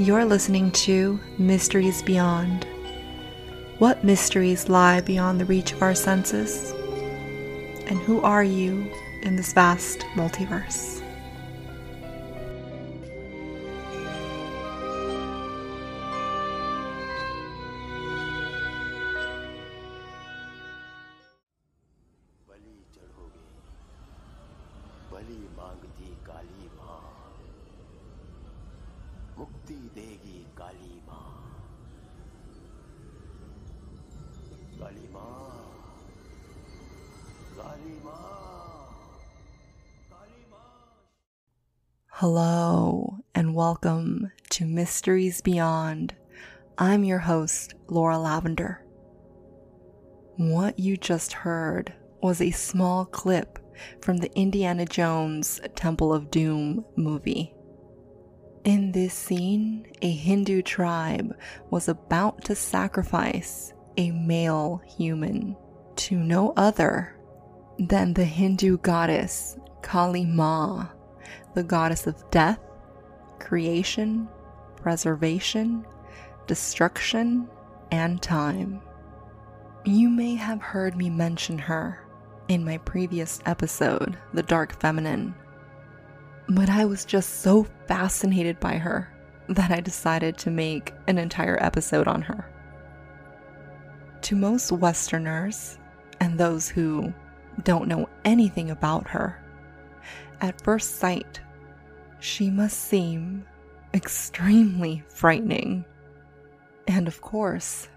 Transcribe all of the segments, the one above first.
You're listening to Mysteries Beyond. What mysteries lie beyond the reach of our senses? And who are you in this vast multiverse? मुक्ति देगी काली मां काली मां काली मां काली मां Hello, and welcome to Mysteries Beyond. I'm your host, Laura Lavender. What you just heard was a small clip from the Indiana Jones Temple of Doom movie. In this scene, a Hindu tribe was about to sacrifice a male human to no other than the Hindu goddess Kali Ma, the goddess of death, creation, preservation, destruction, and time. You may have heard me mention her in my previous episode, The Dark Feminine, but I was just so fascinated by her that I decided to make an entire episode on her. To most Westerners and those who don't know anything about her, at first sight, she must seem extremely frightening. And of course,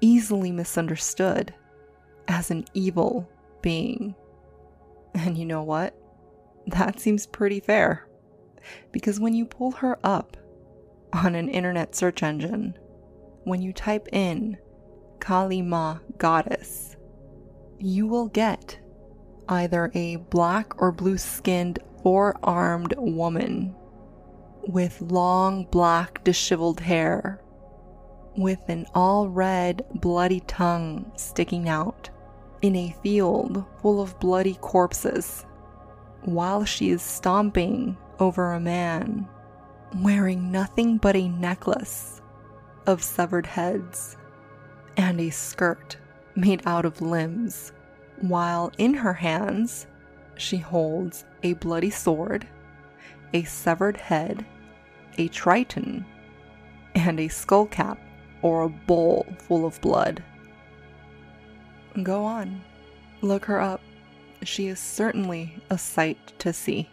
easily misunderstood as an evil being. And you know what? That seems pretty fair. Because when you pull her up on an internet search engine, when you type in Kali Ma Goddess, you will get either a black or blue skinned, four armed woman with long black disheveled hair, with an all red bloody tongue sticking out in a field full of bloody corpses, while she is stomping over a man wearing nothing but a necklace of severed heads and a skirt made out of limbs while in her hands she holds a bloody sword, a severed head, a triton, and a skull cap or a bowl full of blood. Go on, look her up. She is certainly a sight to see.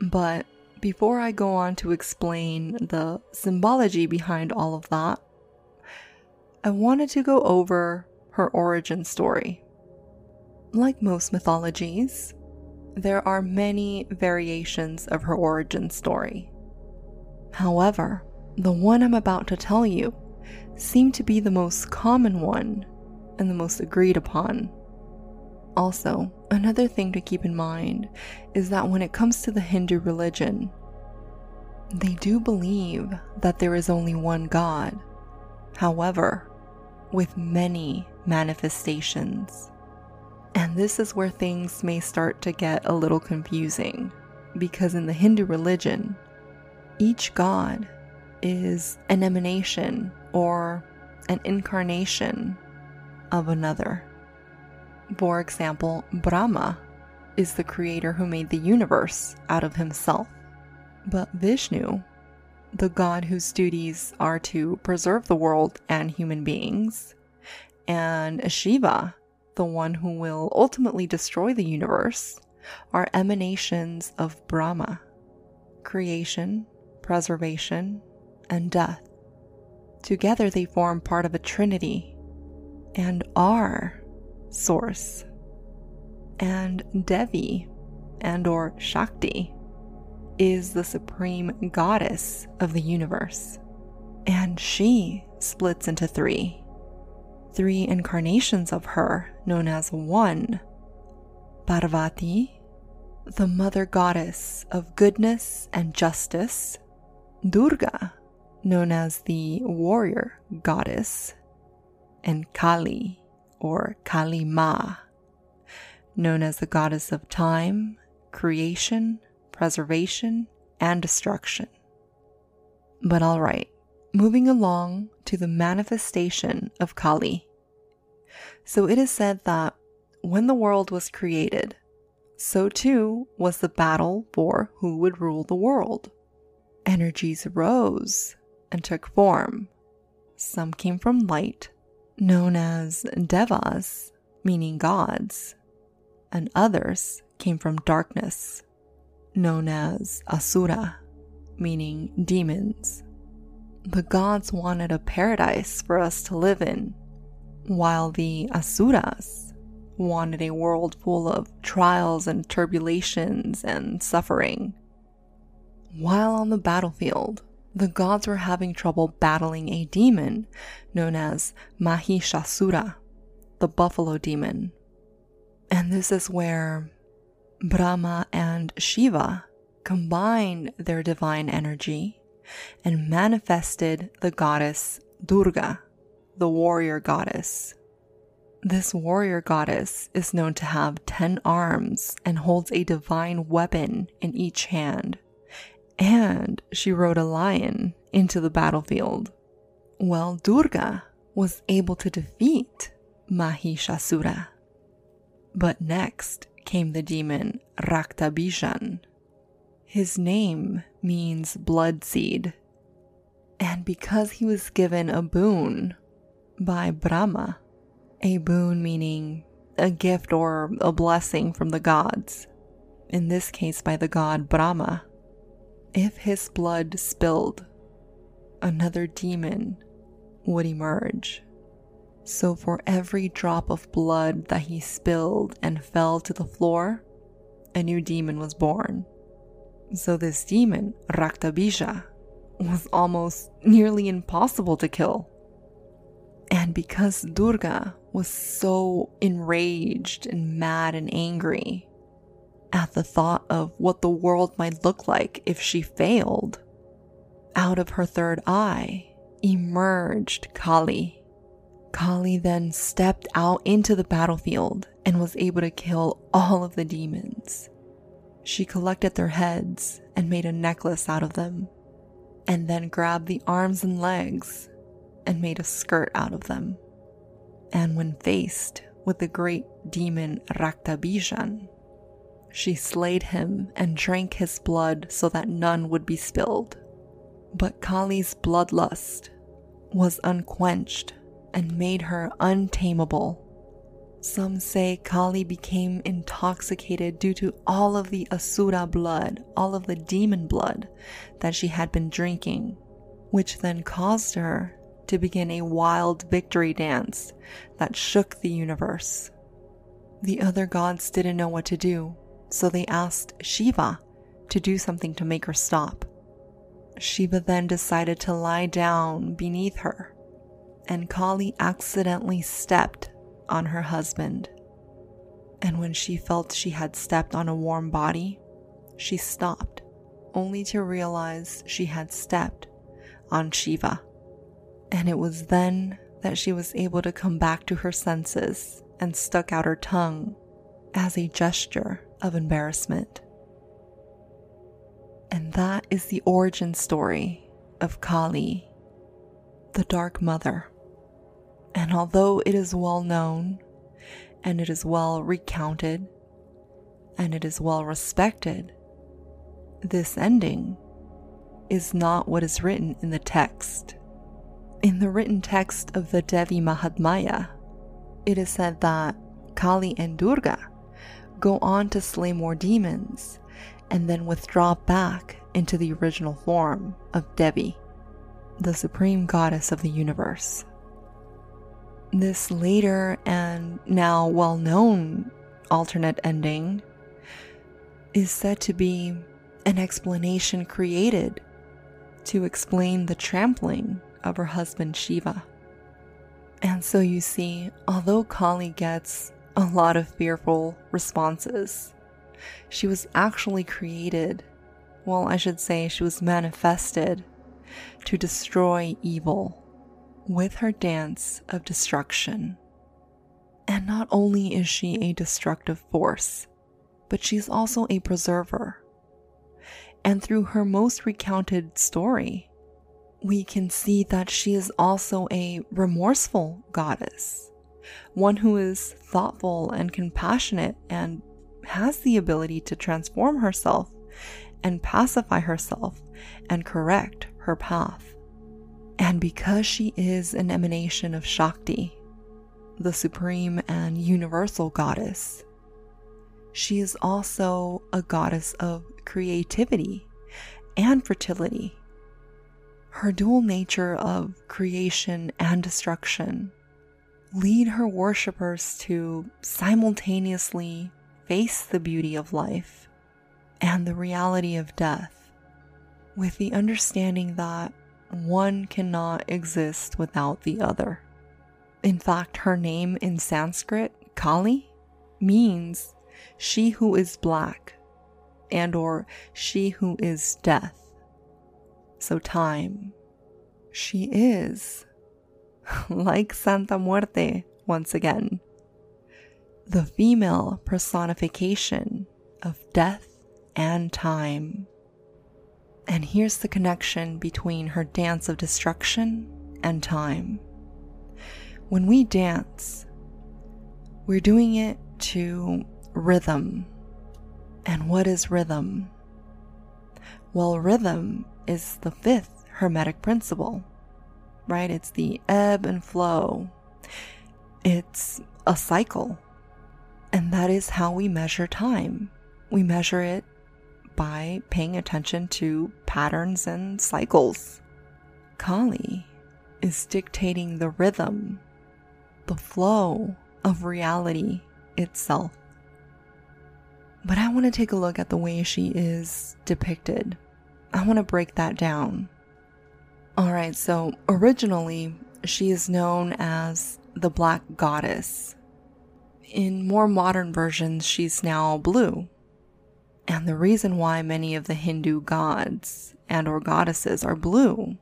But before I go on to explain the symbology behind all of that, I wanted to go over her origin story. Like most mythologies, there are many variations of her origin story. However, the one I'm about to tell you seemed to be the most common one and the most agreed upon. Also, another thing to keep in mind is that when it comes to the Hindu religion, they do believe that there is only one God. However, with many manifestations. And this is where things may start to get a little confusing, because in the Hindu religion, each god is an emanation or an incarnation of another. For example, Brahma is the creator who made the universe out of himself. But Vishnu, the god whose duties are to preserve the world and human beings, and Shiva, the one who will ultimately destroy the universe, are emanations of Brahma creation, preservation, and death. Together they form part of a trinity and are source. And Devi and or Shakti is the supreme goddess of the universe. And she splits into three. Three incarnations of her, known as one Parvati, the mother goddess of goodness and justice, Durga, known as the warrior goddess, and Kali, or Kali Ma, known as the goddess of time, creation, preservation, and destruction. But alright, moving along to the manifestation of Kali. So it is said that when the world was created, so too was the battle for who would rule the world. Energies rose and took form. Some came from light, known as devas, meaning gods, and others came from darkness, known as asura, meaning demons. The gods wanted a paradise for us to live in, while the asuras wanted a world full of trials and tribulations and suffering. While on the battlefield, the gods were having trouble battling a demon known as Mahishasura, the buffalo demon. And this is where Brahma and Shiva combined their divine energy and manifested the goddess Durga, the warrior goddess. This warrior goddess is known to have 10 arms and holds a divine weapon in each hand. And she rode a lion into the battlefield. Well, Durga was able to defeat Mahishasura. But next came the demon Raktabija. His name means blood seed. And because he was given a boon by Brahma, a boon meaning a gift or a blessing from the gods, in this case by the god Brahma, if his blood spilled, another demon would emerge. So, for every drop of blood that he spilled and fell to the floor, a new demon was born. So, this demon, Raktabija, was almost nearly impossible to kill. And because Durga was so enraged and mad and angry at the thought of what the world might look like if she failed, out of her third eye emerged Kali Kali then stepped out into the battlefield and was able to kill all of the demons. She collected their heads and made a necklace out of them, and then grabbed the arms and legs and made a skirt out of them. And when faced with the great demon Raktabija, she slayed him and drank his blood so that none would be spilled. But Kali's bloodlust was unquenched and made her untamable. Some say Kali became intoxicated due to all of the Asura blood, all of the demon blood that she had been drinking, which then caused her to begin a wild victory dance that shook the universe. The other gods didn't know what to do, so they asked Shiva to do something to make her stop. Shiva then decided to lie down beneath her and Kali accidentally stepped on her husband. And when she felt she had stepped on a warm body, she stopped, only to realize she had stepped on Shiva. And it was then that she was able to come back to her senses and stuck out her tongue as a gesture of embarrassment. And that is the origin story of Kali, the Dark Mother. And although it is well known, and it is well recounted, and it is well respected, this ending is not what is written in the text. In the written text of the Devi Mahatmya, it is said that Kali and Durga go on to slay more demons and then withdraw back into the original form of Devi, the supreme goddess of the universe. This later and now well known alternate ending is said to be an explanation created to explain the trampling of her husband Shiva. And so you see, although Kali gets a lot of fearful responses, she was actually created, well, I should say, she was manifested to destroy evil with her dance of destruction. And not only is she a destructive force, but she's also a preserver. And through her most recounted story, we can see that she is also a remorseful goddess, one who is thoughtful and compassionate and has the ability to transform herself and pacify herself and correct her path. And because she is an emanation of Shakti, the supreme and universal goddess, she is also a goddess of creativity and fertility. Her dual nature of creation and destruction lead her worshippers to simultaneously face the beauty of life and the reality of death with the understanding that one cannot exist without the other. In fact, her name in Sanskrit, Kali, means she who is black and or she who is death. So time, she is like Santa Muerte once again, the female personification of death and time. And here's the connection between her dance of destruction and time. When we dance, we're doing it to rhythm. And what is rhythm? Well, rhythm is the fifth Hermetic principle, right? It's the ebb and flow, it's a cycle. And that is how we measure time. We measure it by paying attention to patterns and cycles. Kali is dictating the rhythm, the flow of reality itself. But I want to take a look at the way she is depicted. I want to break that down. Alright, so originally she is known as the Black Goddess. In more modern versions, she's now blue. And the reason why many of the Hindu gods and or goddesses are blue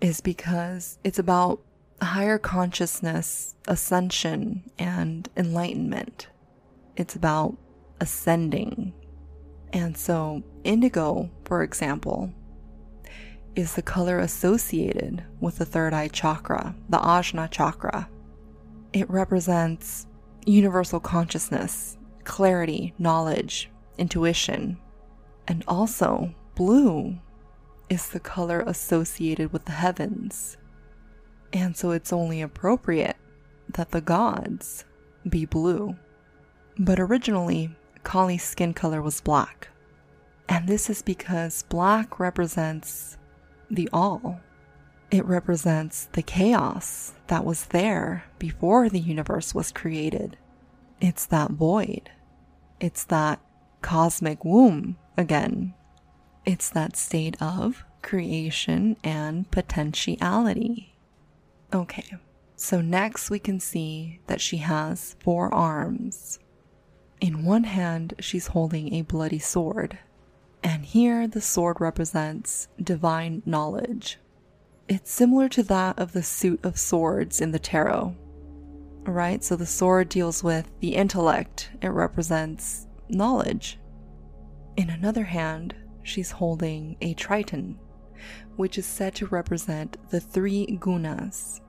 is because it's about higher consciousness, ascension, and enlightenment. It's about ascending. And so, indigo, for example, is the color associated with the third eye chakra, the Ajna chakra. It represents universal consciousness, clarity, knowledge, intuition. And also, blue is the color associated with the heavens. And so it's only appropriate that the gods be blue. But originally, Kali's skin color was black. And this is because black represents the all. It represents the chaos that was there before the universe was created. It's that void. It's that cosmic womb again. It's that state of creation and potentiality. Okay, so next we can see that she has four arms. In one hand, she's holding a bloody sword, and here the sword represents divine knowledge. It's similar to that of the suit of swords in the tarot. Right? So the sword deals with the intellect, it represents knowledge. In another hand, she's holding a triton, which is said to represent the three gunas.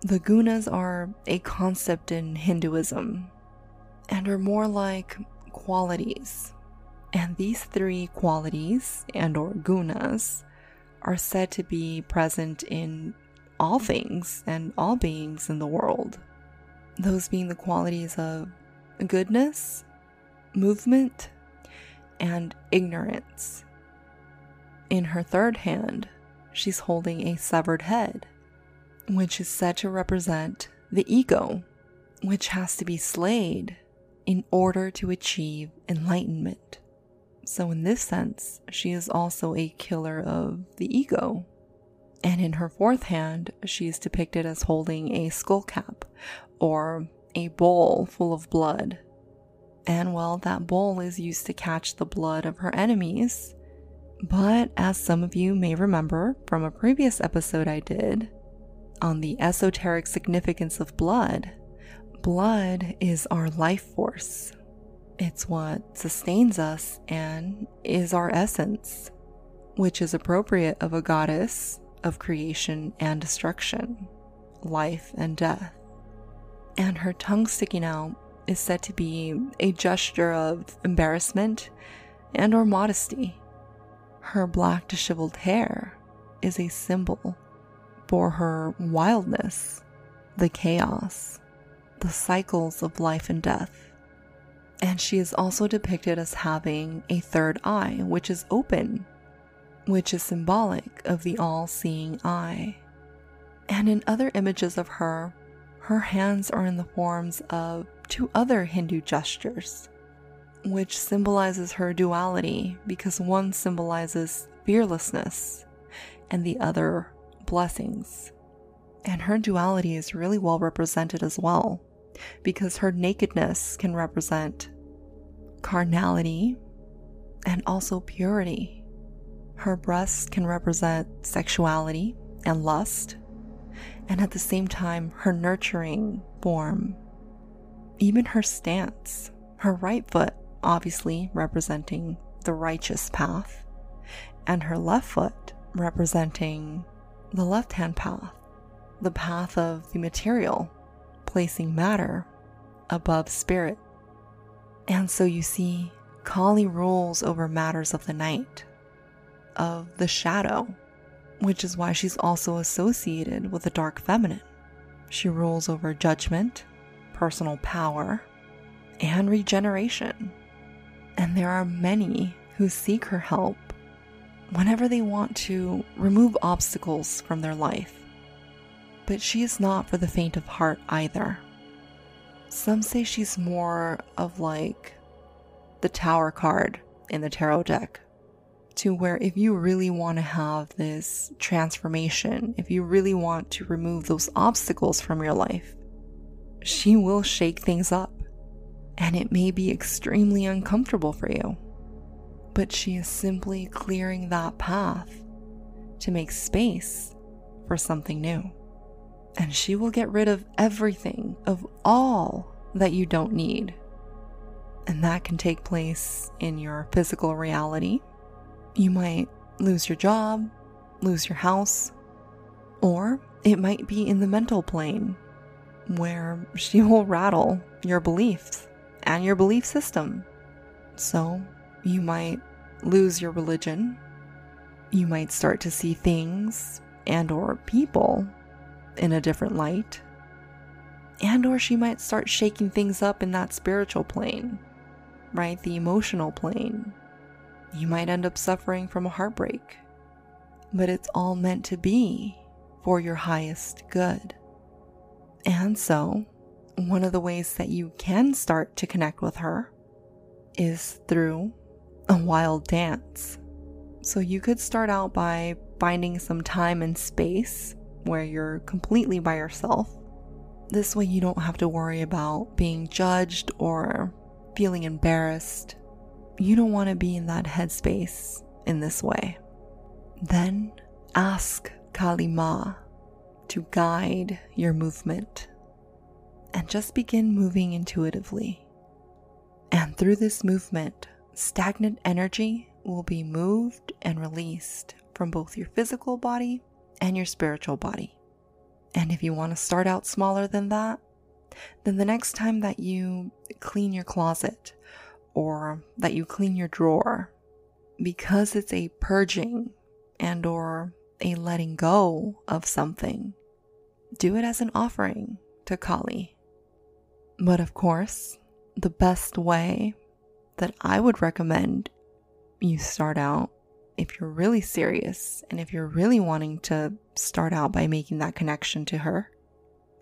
The gunas are a concept in Hinduism and are more like qualities. And these three qualities and or gunas are said to be present in all things and all beings in the world. Those being the qualities of goodness, movement, and ignorance. In her third hand, she's holding a severed head, which is said to represent the ego, which has to be slayed in order to achieve enlightenment. So, in this sense, she is also a killer of the ego. And in her fourth hand, she is depicted as holding a skull cap or a bowl full of blood. And well, that bowl is used to catch the blood of her enemies. But as some of you may remember from a previous episode I did on the esoteric significance of blood, blood is our life force. It's what sustains us and is our essence, which is appropriate of a goddess, of creation and destruction, life and death. And her tongue sticking out is said to be a gesture of embarrassment and or modesty. Her black disheveled hair is a symbol for her wildness, the chaos, the cycles of life and death. And she is also depicted as having a third eye, which is open, which is symbolic of the all seeing eye. And in other images of her, her hands are in the forms of two other Hindu gestures, which symbolizes her duality because one symbolizes fearlessness and the other blessings. And her duality is really well represented as well because her nakedness can represent carnality and also purity. Her breasts can represent sexuality and lust, and at the same time, her nurturing form. Even her stance, her right foot obviously representing the righteous path, and her left foot representing the left hand path, the path of the material, placing matter above spirit. And so you see, Kali rules over matters of the night, of the shadow, which is why she's also associated with the dark feminine. She rules over judgment, personal power, and regeneration. And there are many who seek her help whenever they want to remove obstacles from their life. But she is not for the faint of heart either. Some say she's more of like the tower card in the tarot deck, to where if you really want to have this transformation, if you really want to remove those obstacles from your life, she will shake things up. And it may be extremely uncomfortable for you. But she is simply clearing that path to make space for something new and she will get rid of everything, of all that you don't need. And that can take place in your physical reality. You might lose your job, lose your house, or it might be in the mental plane where she will rattle your beliefs and your belief system. So you might lose your religion. You might start to see things and or people in a different light. And or she might start shaking things up in that spiritual plane, right? The emotional plane. You might end up suffering from a heartbreak. But it's all meant to be for your highest good. And so, one of the ways that you can start to connect with her is through a wild dance. So, you could start out by finding some time and space where you're completely by yourself. This way, you don't have to worry about being judged or feeling embarrassed. You don't want to be in that headspace in this way. Then ask Kali Ma to guide your movement and just begin moving intuitively. And through this movement, stagnant energy will be moved and released from both your physical body and your spiritual body. And if you want to start out smaller than that, then the next time that you clean your closet or that you clean your drawer, because it's a purging and or a letting go of something, do it as an offering to Kali. But of course, the best way that I would recommend you start out if you're really serious and if you're really wanting to start out by making that connection to her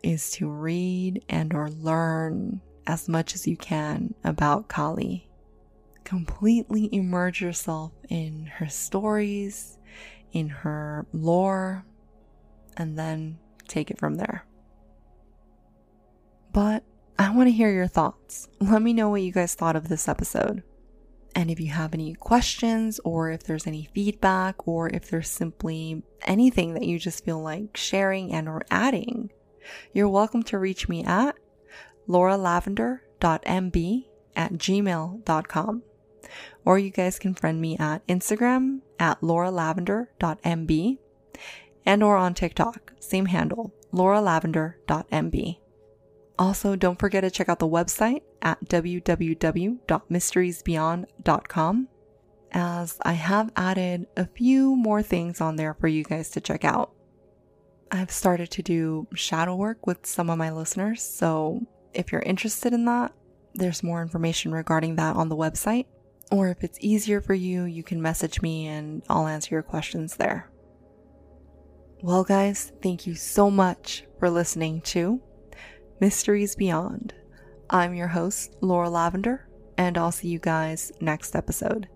is to read and or learn as much as you can about Kali. Completely immerse yourself in her stories, in her lore, and then take it from there. But I want to hear your thoughts. Let me know what you guys thought of this episode. And if you have any questions or if there's any feedback or if there's simply anything that you just feel like sharing and or adding, you're welcome to reach me at lauralavender.mb at gmail.com. Or you guys can friend me at Instagram at lauralavender.mb. and or on TikTok, same handle, lauralavender.mb. Also, don't forget to check out the website at www.mysteriesbeyond.com as I have added a few more things on there for you guys to check out. I've started to do shadow work with some of my listeners, so if you're interested in that, there's more information regarding that on the website. Or if it's easier for you, you can message me and I'll answer your questions there. Well, guys, thank you so much for listening to Mysteries Beyond. I'm your host, Laura Lavender, and I'll see you guys next episode.